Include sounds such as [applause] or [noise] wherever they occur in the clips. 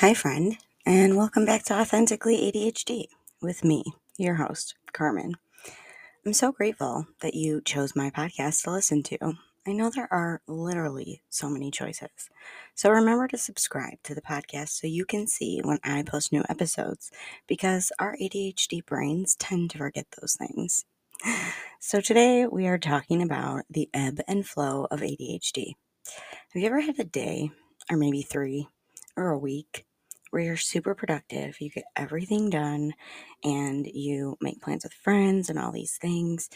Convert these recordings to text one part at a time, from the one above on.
Hi, friend, and welcome back to Authentically ADHD with me, your host, Carmen. I'm so grateful that you chose my podcast to listen to. I know there are literally so many choices. So remember to subscribe to the podcast so you can see when I post new episodes because our ADHD brains tend to forget those things. So today we are talking about the ebb and flow of ADHD. Have you ever had a day, or maybe three, or a week where you're super productive, you get everything done, and you make plans with friends and all these things.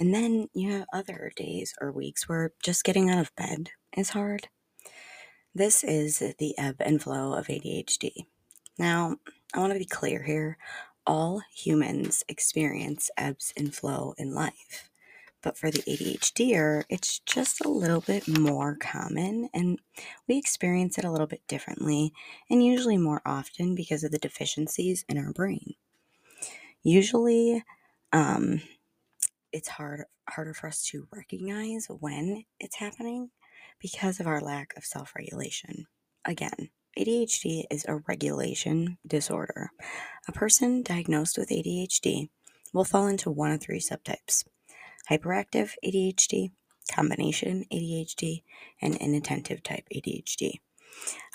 And then you have other days or weeks where just getting out of bed is hard. This is the ebb and flow of ADHD. Now, I want to be clear here all humans experience ebbs and flow in life. But for the ADHDer, it's just a little bit more common and we experience it a little bit differently and usually more often because of the deficiencies in our brain. Usually, um, it's hard harder for us to recognize when it's happening because of our lack of self-regulation. Again, ADHD is a regulation disorder. A person diagnosed with ADHD will fall into one of three subtypes hyperactive ADHD, combination ADHD, and inattentive type ADHD.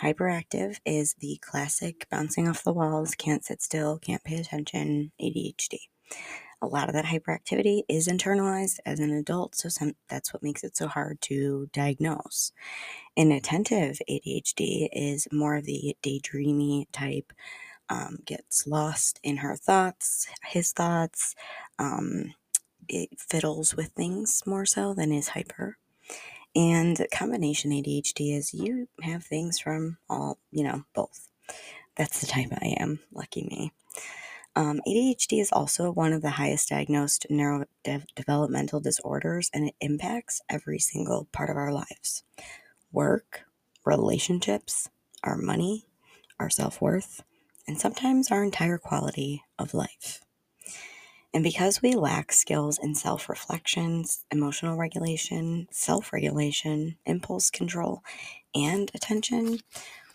Hyperactive is the classic bouncing off the walls, can't sit still, can't pay attention ADHD. A lot of that hyperactivity is internalized as an adult, so some, that's what makes it so hard to diagnose. Inattentive ADHD is more of the daydreamy type, um, gets lost in her thoughts, his thoughts, um, it fiddles with things more so than is hyper. And combination ADHD is you have things from all, you know, both. That's the type I am. Lucky me. Um, ADHD is also one of the highest diagnosed neurodevelopmental disorders, and it impacts every single part of our lives work, relationships, our money, our self worth, and sometimes our entire quality of life. And because we lack skills in self reflection, emotional regulation, self regulation, impulse control, and attention,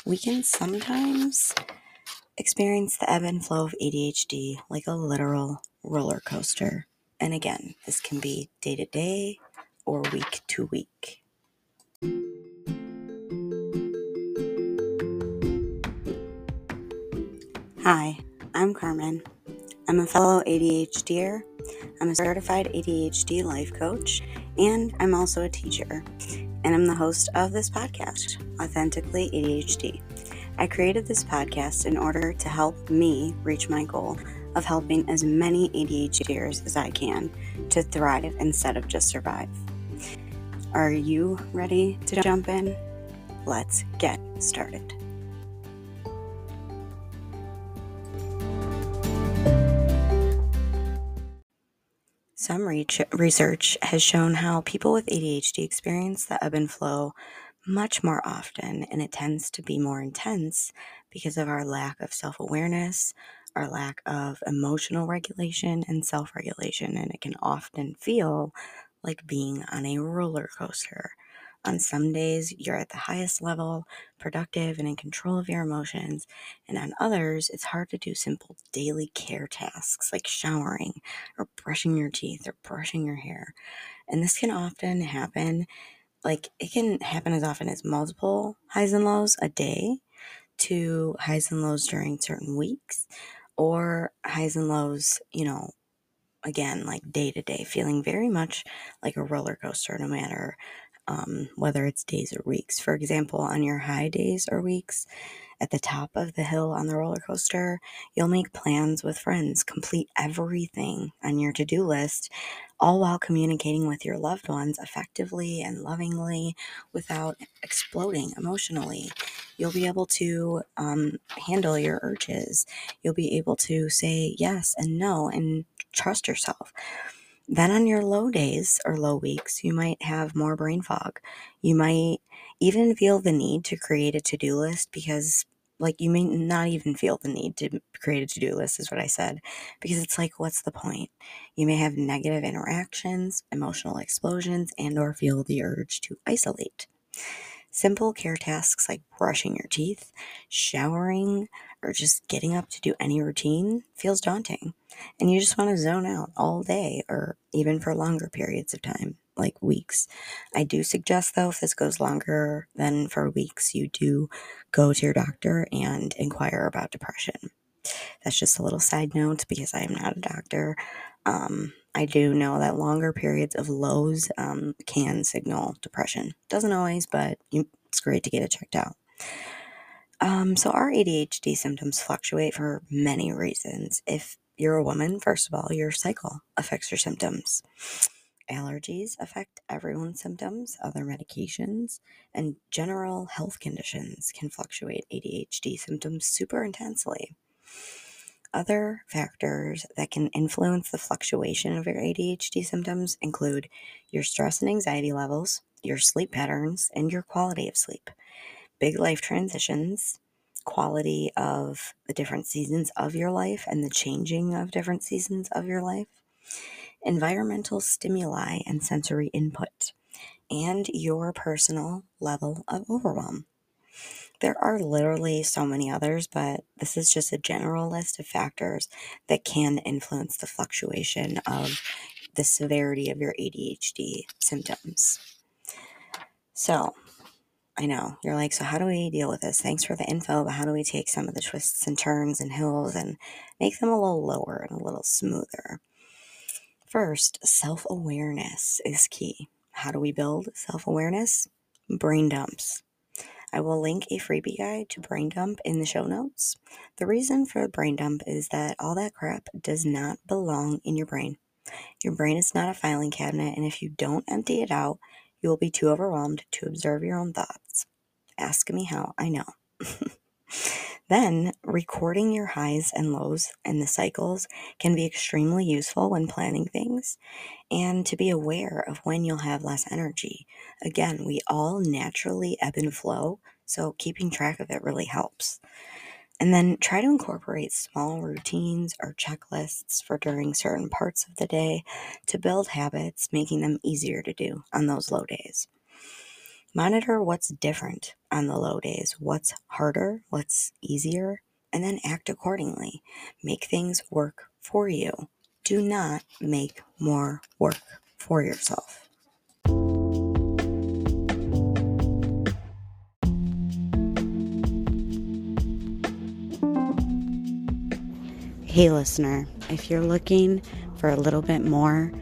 we can sometimes experience the ebb and flow of ADHD like a literal roller coaster. And again, this can be day to day or week to week. Hi, I'm Carmen. I'm a fellow ADHDer, I'm a certified ADHD life coach, and I'm also a teacher. And I'm the host of this podcast, Authentically ADHD. I created this podcast in order to help me reach my goal of helping as many ADHDers as I can to thrive instead of just survive. Are you ready to jump in? Let's get started. Some research has shown how people with ADHD experience the ebb and flow much more often, and it tends to be more intense because of our lack of self awareness, our lack of emotional regulation and self regulation, and it can often feel like being on a roller coaster. On some days, you're at the highest level, productive, and in control of your emotions. And on others, it's hard to do simple daily care tasks like showering or brushing your teeth or brushing your hair. And this can often happen, like, it can happen as often as multiple highs and lows a day to highs and lows during certain weeks or highs and lows, you know, again, like day to day, feeling very much like a roller coaster, no matter um, whether it's days or weeks. For example, on your high days or weeks, at the top of the hill on the roller coaster, you'll make plans with friends, complete everything on your to do list, all while communicating with your loved ones effectively and lovingly without exploding emotionally. You'll be able to um, handle your urges. You'll be able to say yes and no and trust yourself. Then on your low days or low weeks, you might have more brain fog. You might even feel the need to create a to do list because, like, you may not even feel the need to create a to do list, is what I said, because it's like, what's the point? You may have negative interactions, emotional explosions, and or feel the urge to isolate. Simple care tasks like brushing your teeth, showering, or just getting up to do any routine feels daunting. And you just want to zone out all day or even for longer periods of time, like weeks. I do suggest, though, if this goes longer than for weeks, you do go to your doctor and inquire about depression. That's just a little side note because I am not a doctor. Um, I do know that longer periods of lows um, can signal depression. Doesn't always, but it's great to get it checked out. Um, so, our ADHD symptoms fluctuate for many reasons. If you're a woman, first of all, your cycle affects your symptoms. Allergies affect everyone's symptoms, other medications, and general health conditions can fluctuate ADHD symptoms super intensely. Other factors that can influence the fluctuation of your ADHD symptoms include your stress and anxiety levels, your sleep patterns, and your quality of sleep. Big life transitions, quality of the different seasons of your life and the changing of different seasons of your life, environmental stimuli and sensory input, and your personal level of overwhelm. There are literally so many others, but this is just a general list of factors that can influence the fluctuation of the severity of your ADHD symptoms. So, I know you're like, so how do we deal with this? Thanks for the info, but how do we take some of the twists and turns and hills and make them a little lower and a little smoother? First, self awareness is key. How do we build self awareness? Brain dumps. I will link a freebie guide to brain dump in the show notes. The reason for brain dump is that all that crap does not belong in your brain. Your brain is not a filing cabinet, and if you don't empty it out, you will be too overwhelmed to observe your own thoughts. Ask me how, I know. [laughs] then, recording your highs and lows and the cycles can be extremely useful when planning things and to be aware of when you'll have less energy. Again, we all naturally ebb and flow, so keeping track of it really helps. And then try to incorporate small routines or checklists for during certain parts of the day to build habits, making them easier to do on those low days. Monitor what's different on the low days, what's harder, what's easier, and then act accordingly. Make things work for you. Do not make more work for yourself. Hey, listener, if you're looking for a little bit more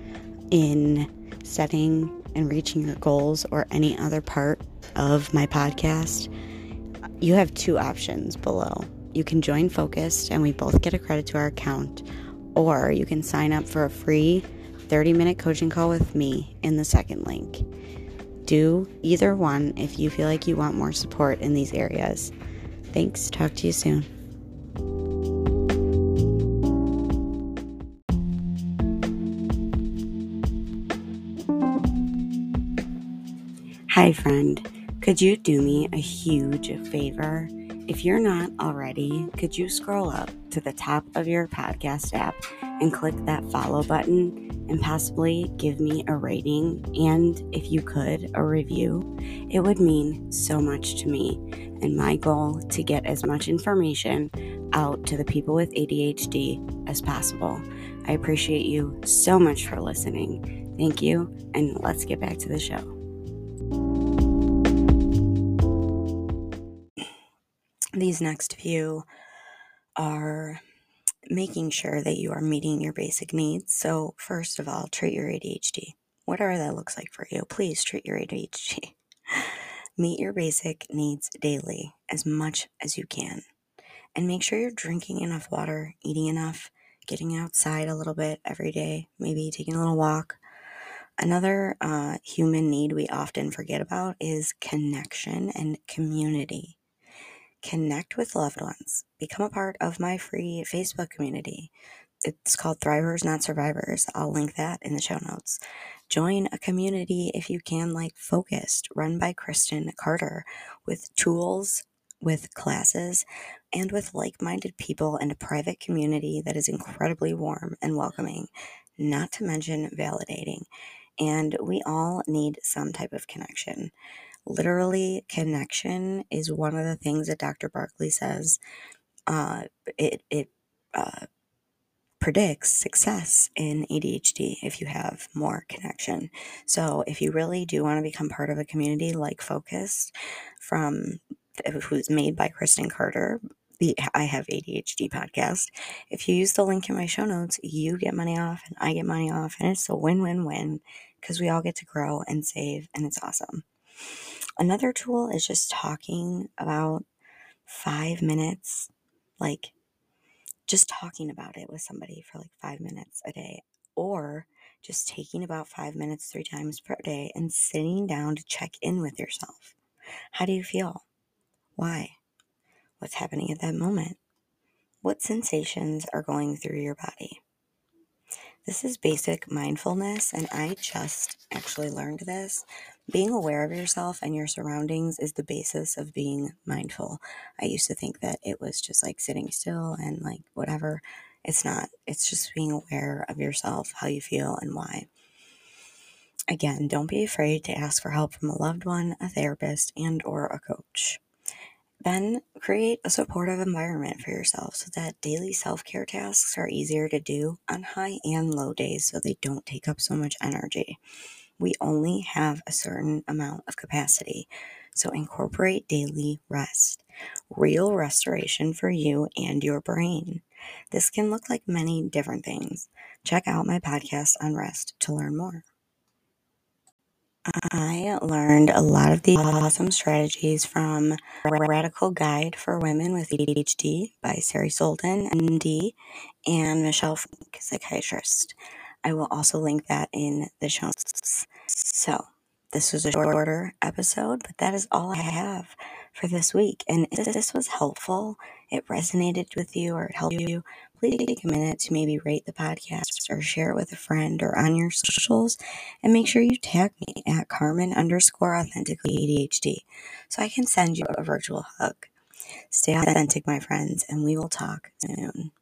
in setting and reaching your goals or any other part of my podcast, you have two options below. You can join Focused and we both get a credit to our account or you can sign up for a free 30 minute coaching call with me in the second link. Do either one if you feel like you want more support in these areas. Thanks. Talk to you soon. Hi, friend. Could you do me a huge favor? If you're not already, could you scroll up to the top of your podcast app and click that follow button and possibly give me a rating and, if you could, a review? It would mean so much to me and my goal to get as much information out to the people with ADHD as possible. I appreciate you so much for listening. Thank you, and let's get back to the show. These next few are making sure that you are meeting your basic needs. So, first of all, treat your ADHD. Whatever that looks like for you, please treat your ADHD. [laughs] Meet your basic needs daily as much as you can. And make sure you're drinking enough water, eating enough, getting outside a little bit every day, maybe taking a little walk. Another uh, human need we often forget about is connection and community connect with loved ones, become a part of my free Facebook community. It's called Thrivers Not Survivors. I'll link that in the show notes. Join a community if you can, like Focused, run by Kristen Carder, with tools, with classes, and with like minded people and a private community that is incredibly warm and welcoming, not to mention validating. And we all need some type of connection. Literally, connection is one of the things that Dr. Barkley says. Uh, it it uh, predicts success in ADHD if you have more connection. So, if you really do want to become part of a community like Focused, from who's made by Kristen Carder, the I Have ADHD podcast. If you use the link in my show notes, you get money off and I get money off, and it's a win win win because we all get to grow and save, and it's awesome. Another tool is just talking about five minutes, like just talking about it with somebody for like five minutes a day, or just taking about five minutes three times per day and sitting down to check in with yourself. How do you feel? Why? What's happening at that moment? What sensations are going through your body? This is basic mindfulness, and I just actually learned this. Being aware of yourself and your surroundings is the basis of being mindful. I used to think that it was just like sitting still and like whatever. It's not, it's just being aware of yourself, how you feel, and why. Again, don't be afraid to ask for help from a loved one, a therapist, and or a coach. Then create a supportive environment for yourself so that daily self care tasks are easier to do on high and low days so they don't take up so much energy. We only have a certain amount of capacity, so incorporate daily rest, real restoration for you and your brain. This can look like many different things. Check out my podcast on rest to learn more. I learned a lot of these awesome strategies from Radical Guide for Women with ADHD by Sari Solden, MD, and Michelle Frank, psychiatrist. I will also link that in the show notes. So, this was a shorter episode, but that is all I have for this week. And if this was helpful, it resonated with you, or it helped you, please take a minute to maybe rate the podcast or share it with a friend or on your socials. And make sure you tag me at Carmen underscore authentically ADHD so I can send you a virtual hug. Stay authentic, my friends, and we will talk soon.